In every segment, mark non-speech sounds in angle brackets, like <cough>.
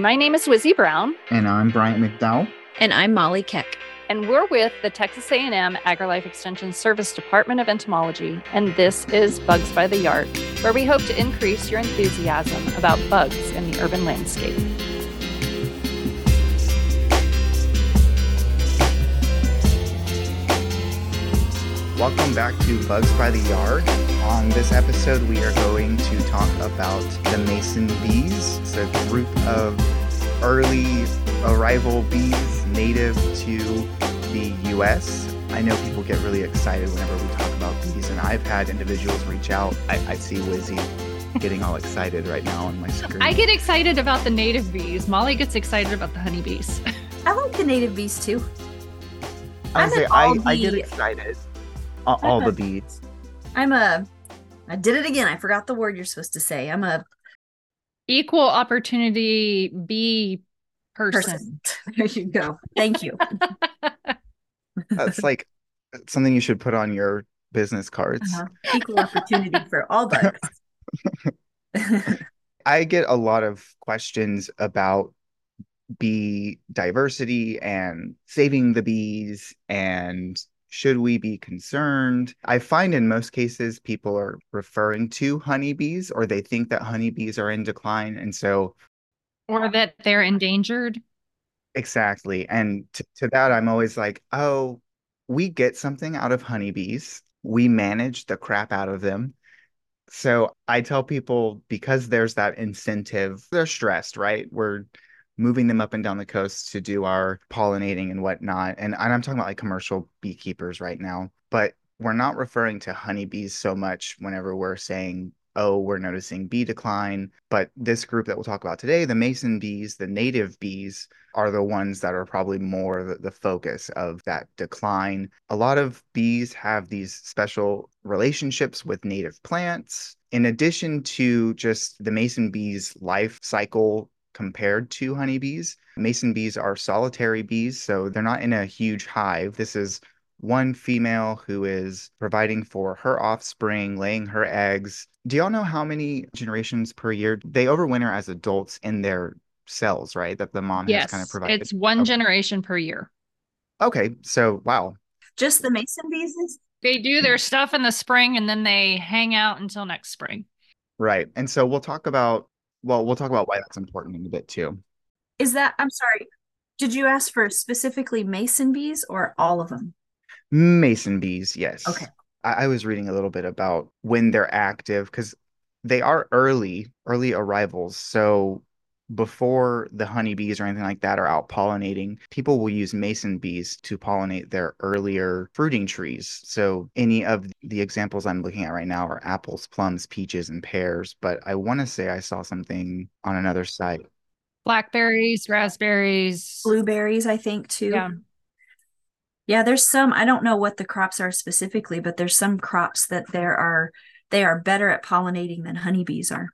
My name is Wizzy Brown. And I'm Bryant McDowell. And I'm Molly Keck. And we're with the Texas A&M AgriLife Extension Service Department of Entomology, and this is Bugs by the Yard, where we hope to increase your enthusiasm about bugs in the urban landscape. Welcome back to Bugs by the Yard. On this episode, we are going to talk about the mason bees. It's a group of early arrival bees native to the US. I know people get really excited whenever we talk about bees, and I've had individuals reach out. I, I see Wizzy getting all excited right now on my screen. I get excited about the native bees. Molly gets excited about the honeybees. <laughs> I like the native bees too. I, I'm say, I, all I get excited. Uh, all, all I'm the bees. I'm a. I did it again. I forgot the word you're supposed to say. I'm a Equal opportunity bee person. person. <laughs> there you go. Thank you. <laughs> That's like something you should put on your business cards. Uh-huh. Equal opportunity for all <laughs> bugs. I get a lot of questions about bee diversity and saving the bees and should we be concerned? I find in most cases people are referring to honeybees or they think that honeybees are in decline. And so, or that they're endangered. exactly. And to, to that, I'm always like, oh, we get something out of honeybees, we manage the crap out of them. So I tell people because there's that incentive, they're stressed, right? We're moving them up and down the coast to do our pollinating and whatnot. And, and I'm talking about like commercial beekeepers right now, but we're not referring to honeybees so much whenever we're saying, oh, we're noticing bee decline. But this group that we'll talk about today, the mason bees, the native bees, are the ones that are probably more the, the focus of that decline. A lot of bees have these special relationships with native plants. In addition to just the mason bee's life cycle compared to honeybees, mason bees are solitary bees, so they're not in a huge hive. This is one female who is providing for her offspring, laying her eggs. Do y'all know how many generations per year they overwinter as adults in their cells, right? That the mom has yes, kind of provided. it's one Okay. generation per year. Okay, so wow. Just the mason bees? They do their stuff in the spring and then they hang out until next spring. Right. And so we'll talk about well, we'll talk about why that's important in a bit too. is that? I'm sorry. Did you ask for specifically mason bees or all of them? Mason bees, yes. Okay. I, I was reading a little bit about when they're active because they are early, early arrivals. So before the honeybees or anything like that are out pollinating, people will use mason bees to pollinate their earlier fruiting trees. So any of the examples I'm looking at right now are apples, plums, peaches, and pears. But I want to say I saw something on another site. Blackberries, raspberries. Blueberries, I think too. Yeah. Yeah, there's some, I don't know what the crops are specifically, but there's some crops that there are they are better at pollinating than honeybees are.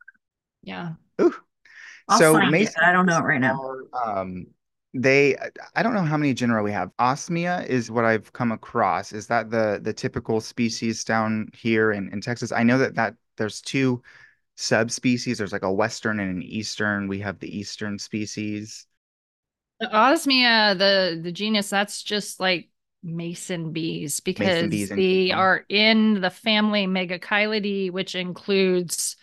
Yeah. Ooh. I'll so find it, mason I don't know it right now. are, um, they I don't know how many genera we have. Osmia is what I've come across. Is that the the typical species down here in, in Texas? I know that that there's two subspecies. There's like a western and an eastern. We have the eastern species. The Osmia, the the genus, that's just like mason bees because bees and- they are in the family Megachilidae, which includes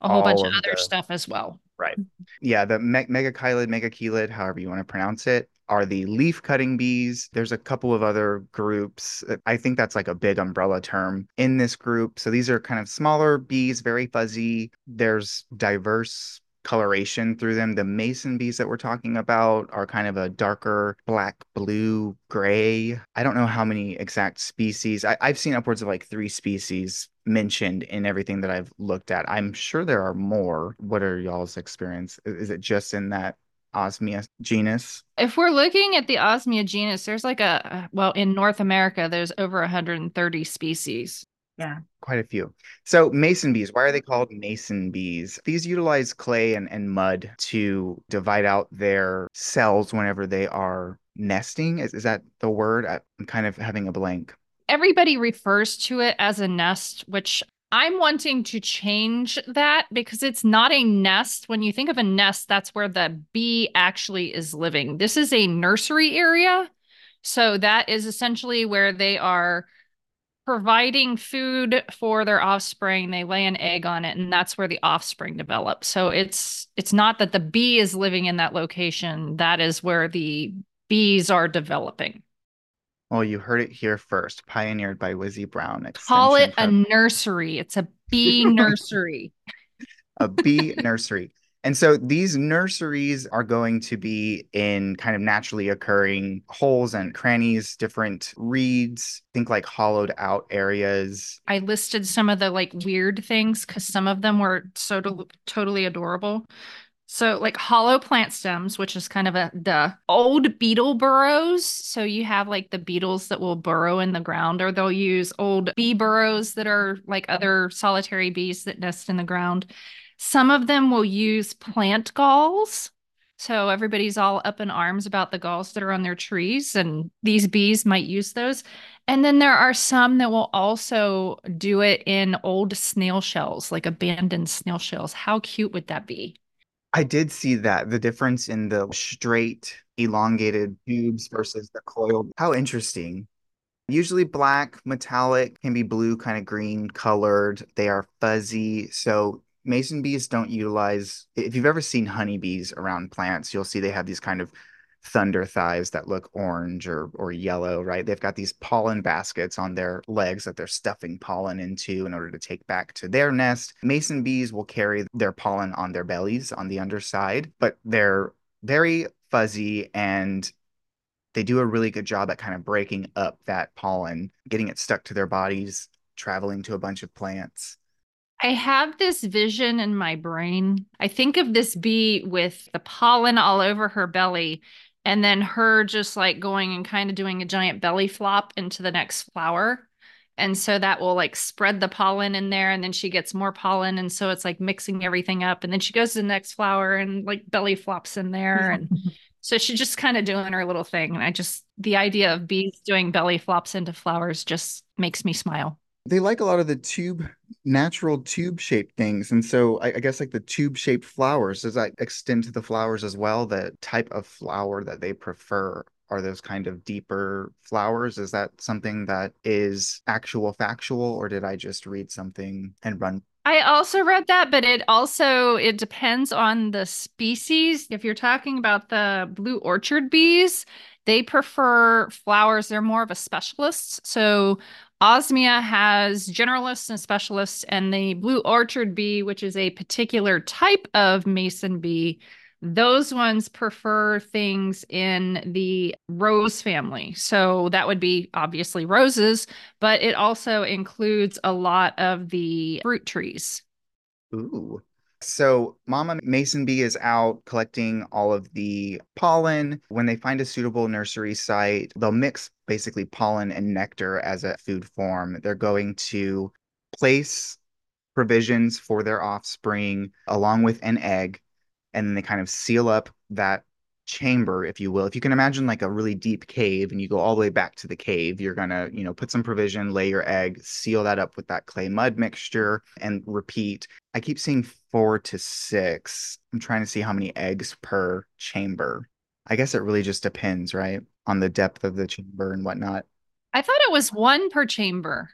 a whole bunch of of other the- stuff as well. Right. Yeah, the me- megachilid, megachilid, however you want to pronounce it, are the leaf cutting bees. There's a couple of other groups. Uh, I think that's like a big umbrella term in this group. So these are kind of smaller bees, very fuzzy. There's diverse coloration through them. The mason bees that we're talking about are kind of a darker black, blue, gray. I don't know how many exact species. I- I've seen upwards of like three species mentioned in everything that I've looked at. I'm sure there are more. What are y'all's experience? Is it just in that Osmia genus? If we're looking at the Osmia genus, there's like a well in North America, there's over 130 species. Yeah. Quite a few. So mason bees, why are they called mason bees? These utilize clay and, and mud to divide out their cells whenever they are nesting. Is, is that the word? I'm kind of having a blank. Everybody refers to it as a nest, which I'm wanting to change that because it's not a nest. When you think of a nest, that's where the bee actually is living. This is a nursery area. So that is essentially where they are providing food for their offspring. They lay an egg on it and that's where the offspring develop. So it's it's not that the bee is living in that location. That is where the bees are developing. Well, you heard it here first, pioneered by Wizzy Brown. Call it a nursery. It's a <laughs> bee nursery. a bee nursery. And so these nurseries are going to be in kind of naturally occurring holes and crannies, different reeds, think like hollowed out areas. I listed some of the like weird things because some of them were so totally adorable. So, like hollow plant stems, which is kind of a the old beetle burrows. So you have like the beetles that will burrow in the ground, or they'll use old bee burrows that are like other solitary bees that nest in the ground. Some of them will use plant galls. So everybody's all up in arms about the galls that are on their trees, and these bees might use those. And then there are some that will also do it in old snail shells, like abandoned snail shells. How cute would that be? I did see that the difference in the straight, elongated tubes versus the coiled. How interesting. Usually black, metallic, can be blue, kind of green colored. They are fuzzy. So mason bees don't utilize, if you've ever seen honeybees around plants, you'll see they have these kind of thunder thighs that look orange or or yellow, right? They've got these pollen baskets on their legs that they're stuffing pollen into in order to take back to their nest. Mason bees will carry their pollen on their bellies on the underside, but they're very fuzzy and they do a really good job at kind of breaking up that pollen, getting it stuck to their bodies, traveling to a bunch of plants. I have this vision in my brain. I think of this bee with the pollen all over her belly and then her just like going and kind of doing a giant belly flop into the next flower. And so that will like spread the pollen in there and then she gets more pollen and so it's like mixing everything up and then she goes to the next flower and like belly flops in there and <laughs> so she's just kind of doing her little thing and i just the idea of bees doing belly flops into flowers just makes me smile they like a lot of the tube natural tube shaped things and so I, I, guess like the tube shaped flowers does that extend to the flowers as well the type of flower that they prefer are those kind of deeper flowers is that something that is actual factual or did i just read something and run I also read that, but it also it depends on the species. If you're talking about the blue orchard bees, they prefer flowers. They're more of a specialist. So Osmia has generalists and specialists, and the blue orchard bee, which is a particular type of mason bee, those ones prefer things in the rose family. So that would be obviously roses, but it also includes a lot of the fruit trees. Ooh. So, Mama Mason Bee is out collecting all of the pollen. When they find a suitable nursery site, they'll mix basically pollen and nectar as a food form. They're going to place provisions for their offspring along with an egg, and then they kind of seal up that chamber, if you will. If you can imagine like a really deep cave and you go all the way back to the cave, you're going to, you know, put some provision, lay your egg, seal that up with that clay mud mixture and repeat. I keep seeing four to six. I'm trying to see how many eggs per chamber. I guess it really just depends, right? On the depth of the chamber and whatnot. I thought it was one per chamber.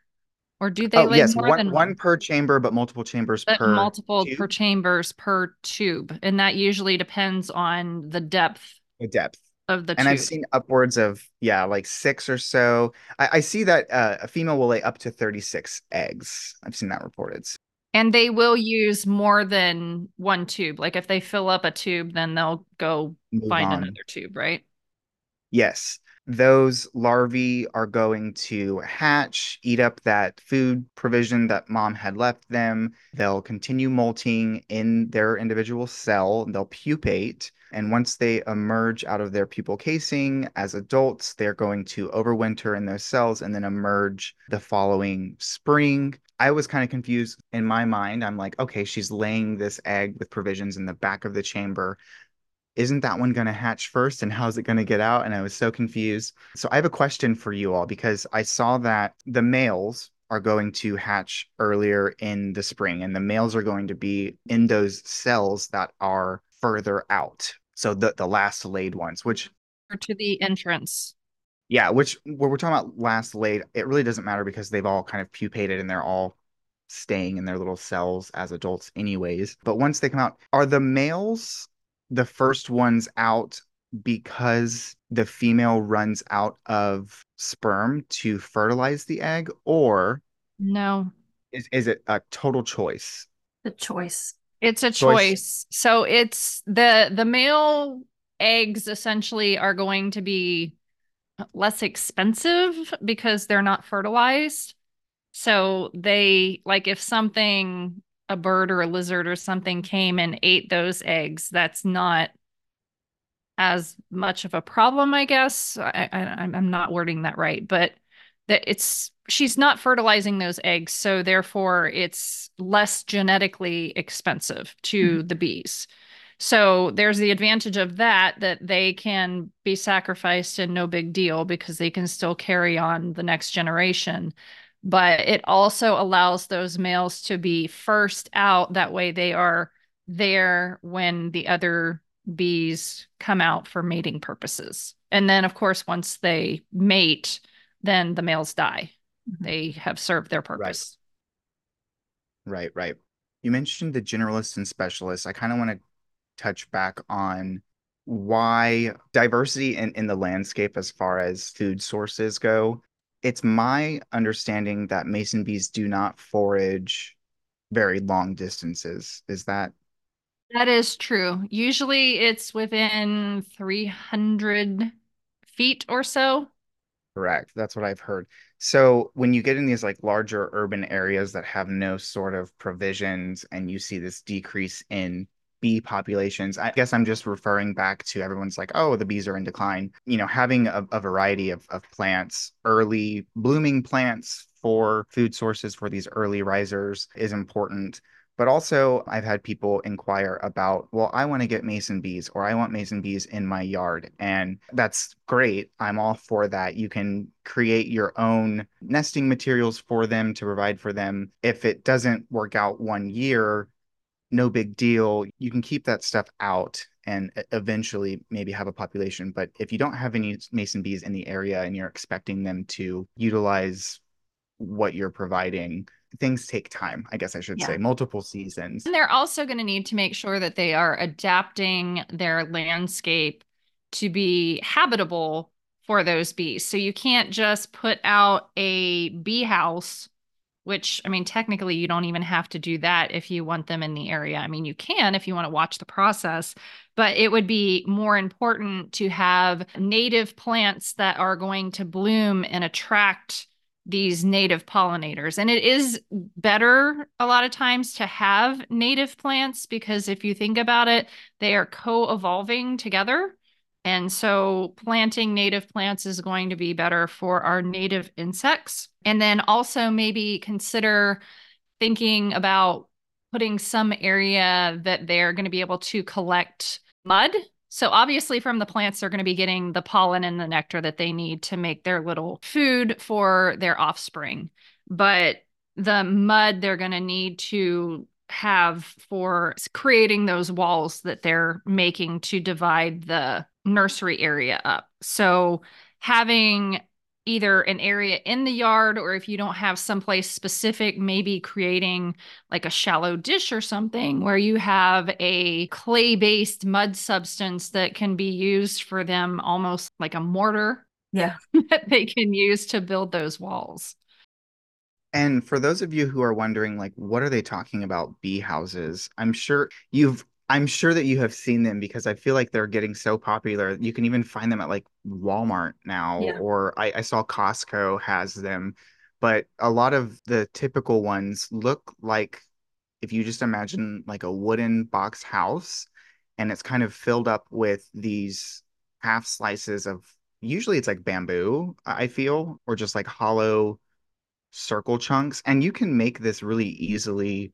Or do they oh, lay yes, more one, than one per chamber, but multiple chambers but per multiple tube? per chambers per tube, and that usually depends on the depth. The depth of the. And tube. I've seen upwards of yeah, like six or so. I, I see that uh, a female will lay up to thirty six eggs. I've seen that reported. And they will use more than one tube. Like if they fill up a tube, then they'll go Move find on. another tube, right? Yes those larvae are going to hatch, eat up that food provision that mom had left them. They'll continue molting in their individual cell. They'll pupate. And once they emerge out of their pupal casing as adults, they're going to overwinter in those cells and then emerge the following spring. I was kind of confused in my mind. I'm like, okay, she's laying this egg with provisions in the back of the chamber isn't that one going to hatch first and how's it going to get out? And I was so confused. So I have a question for you all because I saw that the males are going to hatch earlier in the spring, and the males are going to be in those cells that are further out. So the, the last laid ones, which Or to the entrance. yeah, which when we're talking about last laid, it really doesn't matter because they've all kind of pupated and they're all staying in their little cells as adults anyways. But once they come out, are the males the first ones out because the female runs out of sperm to fertilize the egg, or No, is, is it a total choice? The choice. it's a Choice. choice. So it's the the male eggs essentially are going to be less expensive because they're not fertilized. So they like if something a bird or a lizard or something came and ate those eggs, that's not as much of a problem, I guess. I, I I'm I'm not wording that right, but that it's she's not fertilizing those eggs, so therefore it's less genetically expensive to the mm-hmm. bees. So there's the advantage of that that they can be sacrificed and no big deal because they can still carry on the next generation. But it also allows those males to be first out. That way they are there when the other bees come out for mating purposes. And then, of course, once they mate, then the males die. Mhm. They have served their purpose. Right, right. You mentioned the generalists and specialists. I kind of want to touch back on why diversity in, in the landscape as far as food sources go. It's my understanding that mason bees do not forage very long distances. Is that That is true. Usually it's within 300 feet or so. Correct. That's what I've heard. So when you get in these like larger urban areas that have no sort of provisions and you see this decrease in bee populations, I guess I'm just referring back to everyone's like, oh, the bees are in decline. You know, having a, a variety of, of plants, early blooming plants for food sources for these early risers is important. But also, I've had people inquire about, well, I want to get mason bees or I want mason bees in my yard. And that's great. I'm all for that. You can create your own nesting materials for them to provide for them. If it doesn't work out one year, no big deal. You can keep that stuff out and eventually maybe have a population. But if you don't have any mason bees in the area and you're expecting them to utilize what you're providing, things take time, I guess I should Yeah. say, multiple seasons. And they're also going to need to make sure that they are adapting their landscape to be habitable for those bees. So you can't just put out a bee house, which, I mean, technically, you don't even have to do that if you want them in the area. I mean, you can if you want to watch the process, but it would be more important to have native plants that are going to bloom and attract these native pollinators. And it is better a lot of times to have native plants because if you think about it, they are co evolving together. And so planting native plants is going to be better for our native insects. And then also maybe consider thinking about putting some area that they're going to be able to collect mud. So obviously from the plants they're going to be getting the pollen and the nectar that they need to make their little food for their offspring. But the mud they're going to need to have for creating those walls that they're making to divide the nursery area up. So having either an area in the yard or if you don't have someplace specific, maybe creating like a shallow dish or something where you have a clay based mud substance that can be used for them almost like a mortar Yeah. <laughs> that they can use to build those walls. And for those of you who are wondering, like, what are they talking about bee houses? I'm sure you've I'm sure that you have seen them because I feel like they're getting so popular. You can even find them at like Walmart now, Yeah. or I, I saw Costco has them. But a lot of the typical ones look like if you just imagine like a wooden box house and it's kind of filled up with these half slices of usually it's like bamboo, I I feel, or just like hollow circle chunks. And you can make this really easily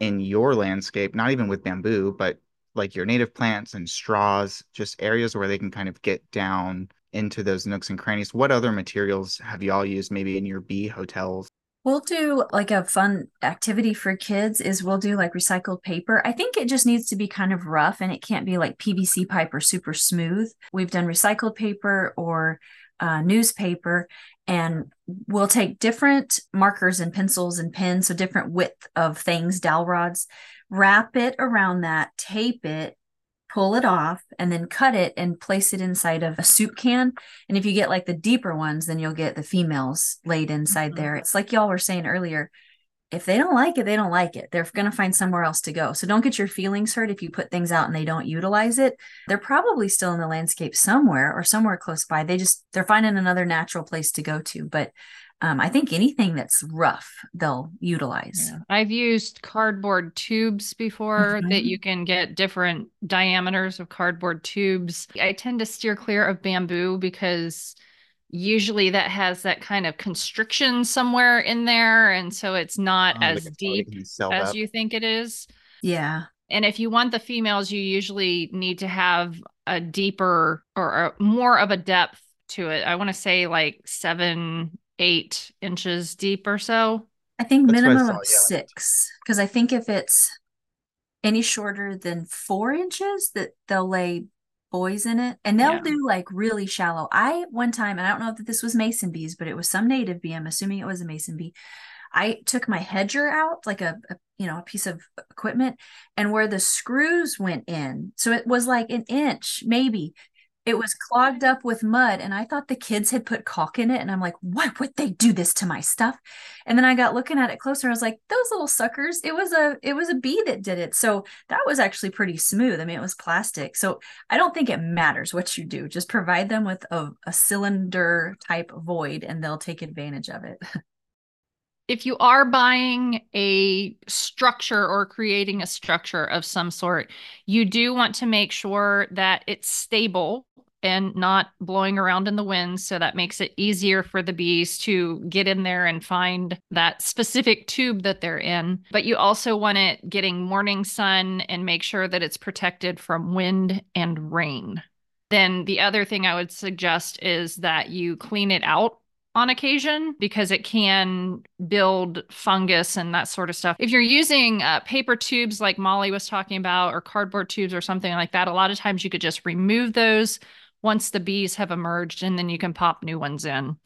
in your landscape, not even with bamboo, but like your native plants and straws, just areas where they can kind of get down into those nooks and crannies. What other materials have y'all used maybe in your bee hotels? We'll do like a fun activity for kids is we'll do like recycled paper. I think it just needs to be kind of rough and it can't be like PVC pipe or super smooth. We've done recycled paper or uh, newspaper and we'll take different markers and pencils and pens, so different width of things, dowel rods, wrap it around that, tape it, pull it off and then cut it and place it inside of a soup can. And if you get like the deeper ones, then you'll get the females laid inside mm-hmm. there. It's like y'all were saying earlier. If they don't like it, they don't like it. They're going to find somewhere else to go. So don't get your feelings hurt if you put things out and they don't utilize it. They're probably still in the landscape somewhere or somewhere close by. They just, they're finding another natural place to go to. But um, I think anything that's rough, they'll utilize. Yeah. I've used cardboard tubes before mm-hmm. that you can get different diameters of cardboard tubes. I tend to steer clear of bamboo because usually that has that kind of constriction somewhere in there. And so it's not oh, as deep as up. you think it is. Yeah. And if you want the females, you usually need to have a deeper or a, more of a depth to it. I want to say like seven eight inches deep or so. I think That's minimum I of six. Because I think if it's any shorter than four inches, that they'll lay boys in it and they'll yeah. do like really shallow. I one time, and I don't know if this was mason bees, but it was some native bee. I'm assuming it was a mason bee. I took my hedger out, like a, a, you know a piece of equipment, and where the screws went in, so it was like an inch, maybe it was clogged up with mud and i thought the kids had put caulk in it and i'm like why would they do this to my stuff? And then i got looking at it closer i was like those little suckers it was a it was a bee that did it. So that was actually pretty smooth. I mean it was plastic. So i don't think it matters what you do just provide them with a, a cylinder type void and they'll take advantage of it <laughs> if you are buying a structure or creating a structure of some sort, you do want to make sure that it's stable and not blowing around in the wind. So that makes it easier for the bees to get in there and find that specific tube that they're in. But you also want it getting morning sun and make sure that it's protected from wind and rain. Then the other thing I would suggest is that you clean it out on occasion because it can build fungus and that sort of stuff. If you're using uh, paper tubes like Molly was talking about, or cardboard tubes or something like that, a lot of times you could just remove those once the bees have emerged and then you can pop new ones in.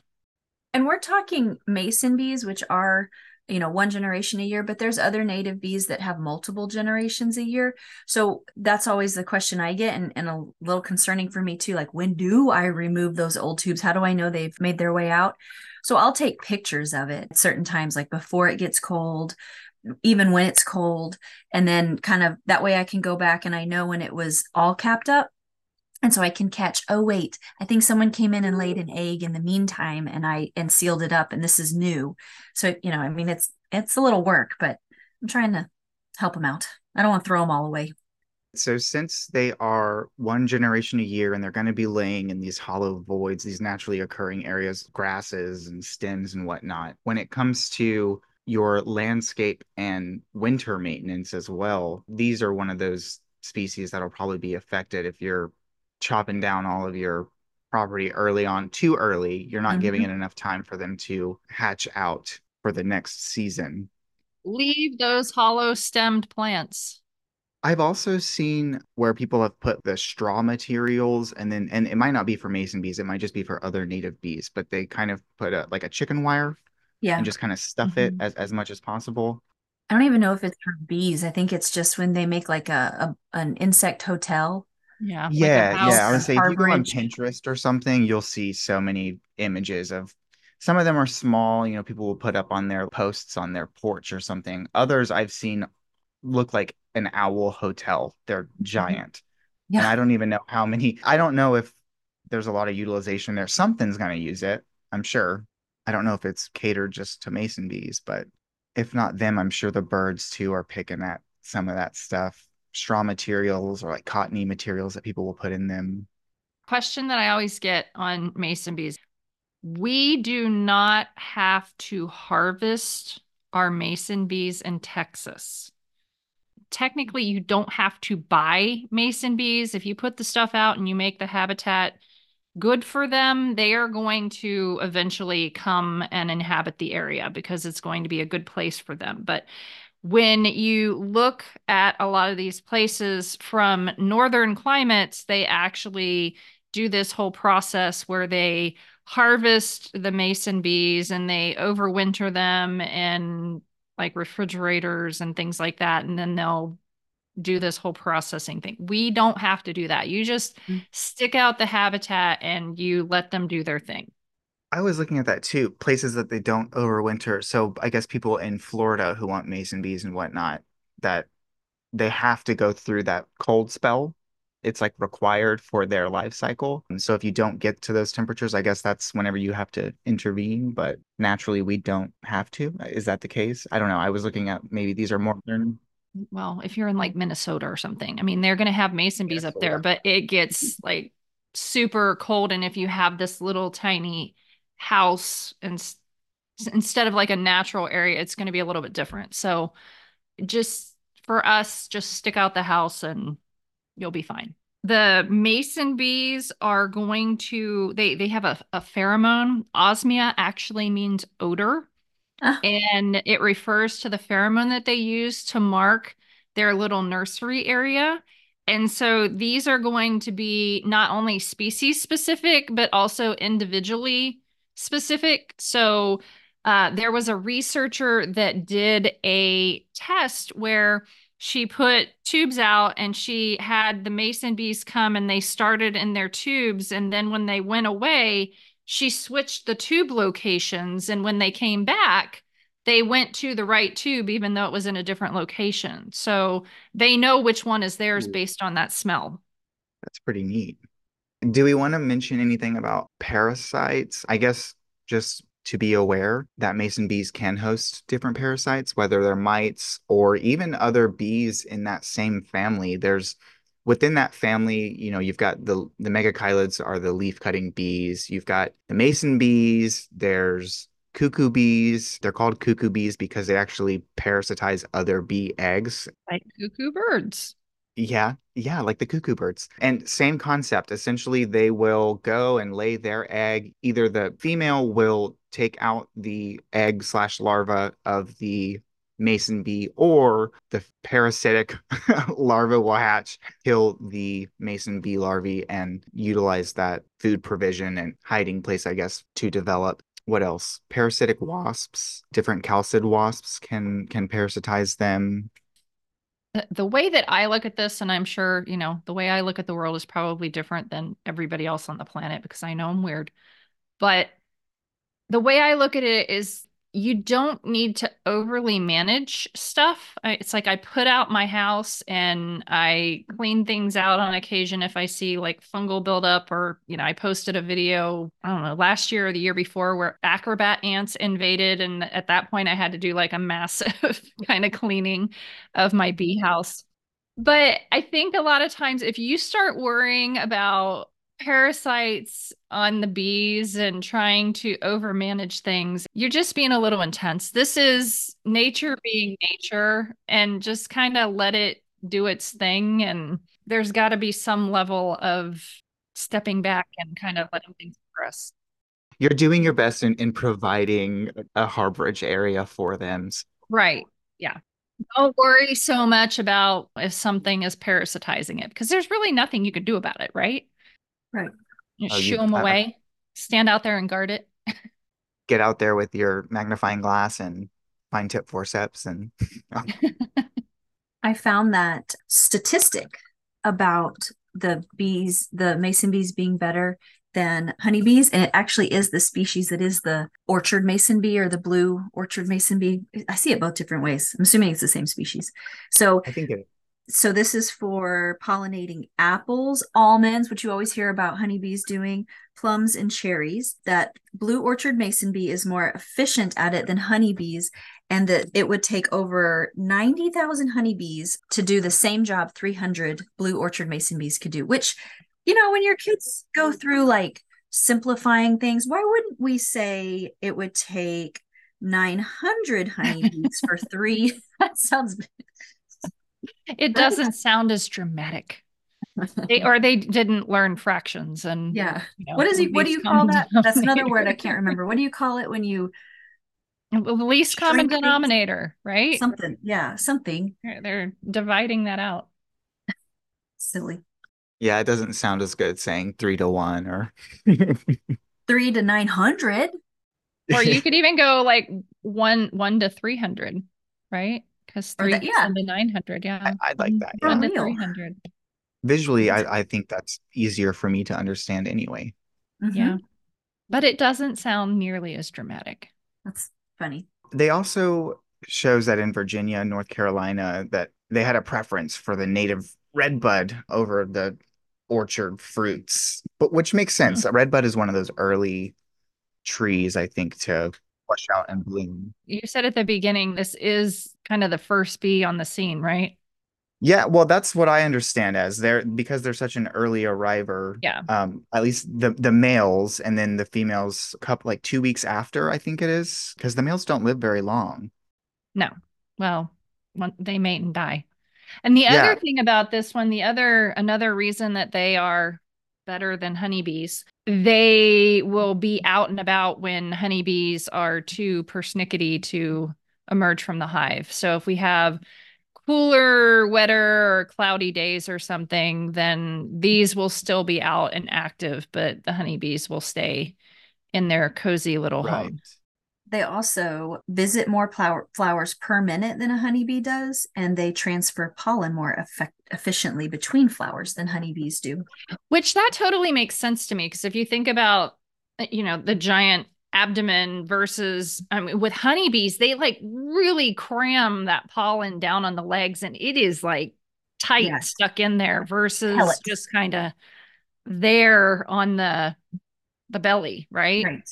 And we're talking mason bees, which are, you know, one generation a year, but there's other native bees that have multiple generations a year. So that's always the question I get and, and a little concerning for me too. Like, when do I remove those old tubes? How do I know they've made their way out? So I'll take pictures of it at certain times, like before it gets cold, even when it's cold. And then kind of that way I can go back and I know when it was all capped up and so i can catch oh wait i think someone came in and laid an egg in the meantime and i and sealed it up and this is new. So you know i mean it's it's a little work but i'm trying to help them out. I don't want to throw them all away. So since they are one generation a year and they're going to be laying in these hollow voids these naturally occurring areas grasses and stems and whatnot when it comes to your landscape and winter maintenance as well these are one of those species that'll probably be affected if you're chopping down all of your property early on too early you're not mm-hmm. giving it enough time for them to hatch out for the next season leave those hollow stemmed plants I've also seen where people have put the straw materials and then and it might not be for mason bees, it might just be for other native bees, but they kind of put a like a chicken wire yeah and just kind of stuff mm-hmm. it as, as much as possible. I don't even know if it's for bees. I think it's just when they make like a, a an insect hotel yeah. Yeah. Like yeah. I would say if you go on Pinterest or something, you'll see so many images of some of them are small, you know, people will put up on their posts on their porch or something. Others I've seen look like an owl hotel. They're mm-hmm. giant. Yeah. And I don't even know how many. I don't know if there's a lot of utilization there. Something's going to use it, I'm sure. I don't know if it's catered just to mason bees, but if not them, I'm sure the birds too are picking at some of that stuff straw materials or like cottony materials that people will put in them. Question that I always get on mason bees. We do not have to harvest our mason bees in Texas. Technically, you don't have to buy mason bees. If you put the stuff out and you make the habitat, good for them, they are going to eventually come and inhabit the area because it's going to be a good place for them. But when you look at a lot of these places from northern climates, they actually do this whole process where they harvest the mason bees and they overwinter them in like refrigerators and things like that. And then they'll do this whole processing thing. We don't have to do that. You just mm-hmm. stick out the habitat and you let them do their thing. I was looking at that too, places that they don't overwinter. So I guess people in Florida who want mason bees and whatnot, that they have to go through that cold spell. It's like required for their life cycle. And so if you don't get to those temperatures, I guess that's whenever you have to intervene. But naturally, we don't have to. Uh, is that the case? I don't know. I was looking at maybe these are more well, if you're in like Minnesota or something, I mean, they're going to have mason bees up there, but it gets like super cold. And if you have this little tiny house and instead of like a natural area, it's going to be a little bit different. So just for us, just stick out the house and you'll be fine. The mason bees are going to they they have a, a pheromone. Osmia actually means odor. Ah. And it refers to the pheromone that they use to mark their little nursery area. And so these are going to be not only species specific, but also individually specific. So uh, there was a researcher that did a test where she put tubes out and she had the mason bees come and they started in their tubes. And then when they went away, she switched the tube locations. And when they came back, they went to the right tube, even though it was in a different location. So they know which one is theirs based on that smell. That's pretty neat. Do we want to mention anything about parasites? I guess just to be aware that mason bees can host different parasites, whether they're mites or even other bees in that same family. There's within that family, you know, you've got the the megachilids are the leaf cutting bees. You've got the mason bees. There's cuckoo bees. They're called cuckoo bees because they actually parasitize other bee eggs. Like cuckoo birds. Yeah, yeah, like the cuckoo birds. And same concept. Essentially, they will go and lay their egg. Either the female will take out the egg slash larva of the mason bee or the parasitic <laughs> larva will hatch, kill the mason bee larvae, and utilize that food provision and hiding place, I guess, to develop. What else? Parasitic wasps, different chalcid wasps can can parasitize them. Uh, the way that I look at this, and I'm sure, you know, the way I look at the world is probably different than everybody else on the planet because I know I'm weird. But the way I look at it is you don't need to overly manage stuff. I, it's like I put out my house and I clean things out on occasion if I see like fungal buildup or, you know, I posted a video, I don't know, last year or the year before where acrobat ants invaded. And at that point, I had to do like a massive <laughs> kind of cleaning of my bee house. But I think a lot of times if you start worrying about parasites on the bees and trying to overmanage things, you're just being a little intense. This is nature being nature and just kind of let it do its thing. And there's got to be some level of stepping back and kind of letting things progress. You're doing your best in, in providing a harborage area for them. Right. Yeah. Don't worry so much about if something is parasitizing it because there's really nothing you can do about it, right? Right. You oh, shoo them away. Stand out there and guard it. <laughs> get out there with your magnifying glass and fine tip forceps and <laughs> I found that statistic about the bees, the mason bees being better than honeybees. And it actually is the species that is the orchard mason bee or the blue orchard mason bee. I see it both different ways. I'm assuming it's the same species. So I think it so this is for pollinating apples, almonds, which you always hear about honeybees doing, plums and cherries. That blue orchard mason bee is more efficient at it than honeybees, and that it would take over 90,000 honeybees to do the same job 300 blue orchard mason bees could do, which, you know, when your kids go through like simplifying things, why wouldn't we say it would take 900 honeybees for three? <laughs> That sounds it doesn't sound as dramatic. they, <laughs> or they didn't learn fractions and yeah. you know, What is he? What do you call common that? <laughs> That's another word I can't <laughs> remember. What do you call it when you least common denominator, right? something? Yeah, something They're, they're dividing that out. silly. Yeah, it doesn't sound as good saying three to one or Three to nine hundred. Or you could even go like one one to three hundred, right? Because Or three that- goes yeah. into nine hundred. Yeah, I- I'd like Mhm. that, One yeah. to For three hundred. visually, I, I think that's easier for me to understand anyway. Mm-hmm. Yeah, but it doesn't sound nearly as dramatic. That's funny. They also shows that in Virginia and North Carolina that they had a preference for the native redbud over the orchard fruits, but which makes sense. A redbud is one of those early trees, I think, to flush out and bloom. You said at the beginning this is kind of the first bee on the scene, right? Yeah, well, that's what I understand as they're because they're such an early arriver. Yeah. Um, at least the the males and then the females, couple like two weeks after, I think it is, because the males don't live very long. No. Well, they mate and die. And the Yeah. other thing about this one, the other another reason that they are better than honeybees, they will be out and about when honeybees are too persnickety to emerge from the hive. So if we have cooler, wetter, or cloudy days or something, then these will still be out and active, but the honeybees will stay in their cozy little Right. home. They also visit more flower, flowers per minute than a honeybee does, and they transfer pollen more effect- efficiently between flowers than honeybees do. Which that totally makes sense to me because if you think about, uh, you know, the giant abdomen versus, I mean, with honeybees, they like really cram that pollen down on the legs and it is like tight Yes. stuck in there versus Pellets. just kind of there on the the belly, right? Right.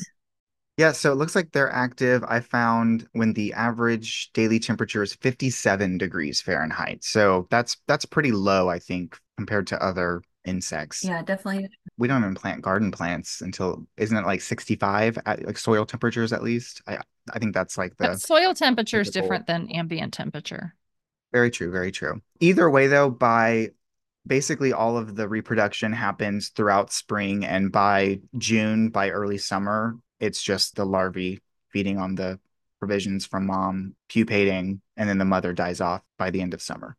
Yeah, so it looks like they're active. I found when the average daily temperature is 57 degrees Fahrenheit. So that's that's pretty low, I think, compared to other insects. Yeah, definitely. We don't even plant garden plants until isn't it like 65 at like soil temperatures at least? I I think that's like But the soil temperature is different than ambient temperature. very true, very true. Either way though, by basically all of the reproduction happens throughout spring and by June, by early summer, it's just the larvae feeding on the provisions from mom, pupating, and then the mother dies off by the end of summer.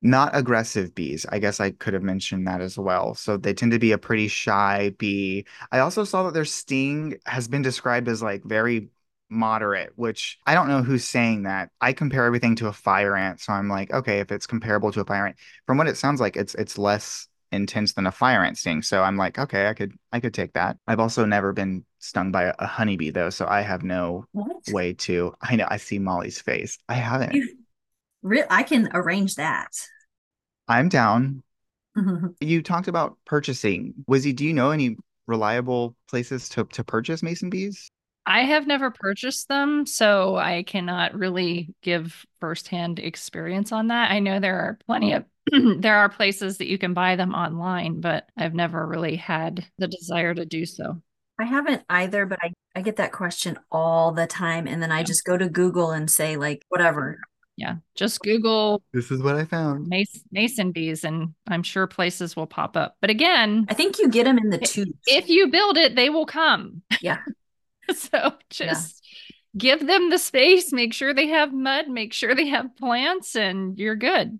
Not aggressive bees. I guess I could have mentioned that as well. So they tend to be a pretty shy bee. I also saw that their sting has been described as like very moderate, which I don't know who's saying that. I compare everything to a fire ant, so I'm like, okay, if it's comparable to a fire ant, from what it sounds like, it's it's less intense than a fire ant sting. So I'm like, okay, I could I could take that. I've also never been stung by a, a honeybee though, so I have no What? way to. I know I see Molly's face. I haven't. You, re- I can arrange that. I'm down. <laughs> You talked about purchasing. Wizzy, do you know any reliable places to to purchase mason bees? I have never purchased them, so I cannot really give firsthand experience on that. I know there are plenty of <clears throat> there are places that you can buy them online, but I've never really had the desire to do so. I haven't either, but I, I get that question all the time. And then I Yeah. just go to Google and say, like, whatever. Yeah, just Google This is what I found. mason, mason bees, and I'm sure places will pop up. But again, I think you get them in the If- tubes. if you build it, they will come. <laughs> Yeah. so just give them the space, make sure they have mud, make sure they have plants, and you're good.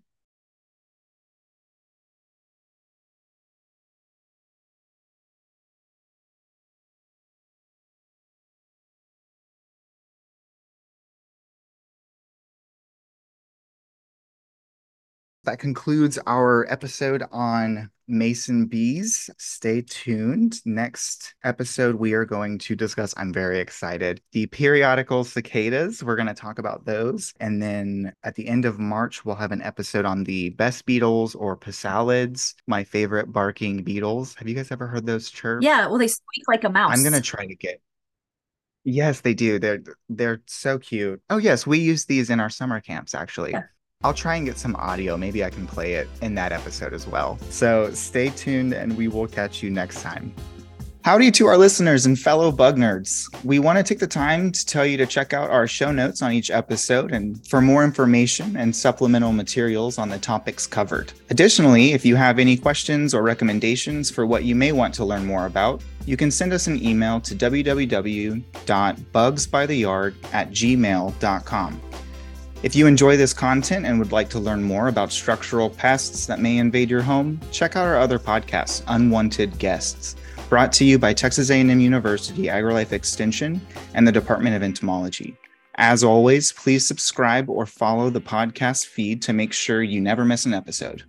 That concludes our episode on mason bees. Stay tuned. Next episode, we are going to discuss, I'm very excited, the periodical cicadas. We're going to talk about those. And then at the end of March, we'll have an episode on the bess beetles or passalids, my favorite barking beetles. Have you guys ever heard those chirp? Yeah. Well, they squeak like a mouse. I'm gonna try to get. Yes, they do. They're they're so cute. Oh yes, we use these in our summer camps actually. Yeah. I'll try and get some audio. Maybe I can play it in that episode as well. So stay tuned and we will catch you next time. Howdy to our listeners and fellow bug nerds. We want to take the time to tell you to check out our show notes on each episode and for more information and supplemental materials on the topics covered. Additionally, if you have any questions or recommendations for what you may want to learn more about, you can send us an email to www.bugsbytheyard at gmail.com. If you enjoy this content and would like to learn more about structural pests that may invade your home, check out our other podcast, Unwanted Guests brought to you by Texas A&M University AgriLife Extension and the Department of Entomology. As always, please subscribe or follow the podcast feed to make sure you never miss an episode.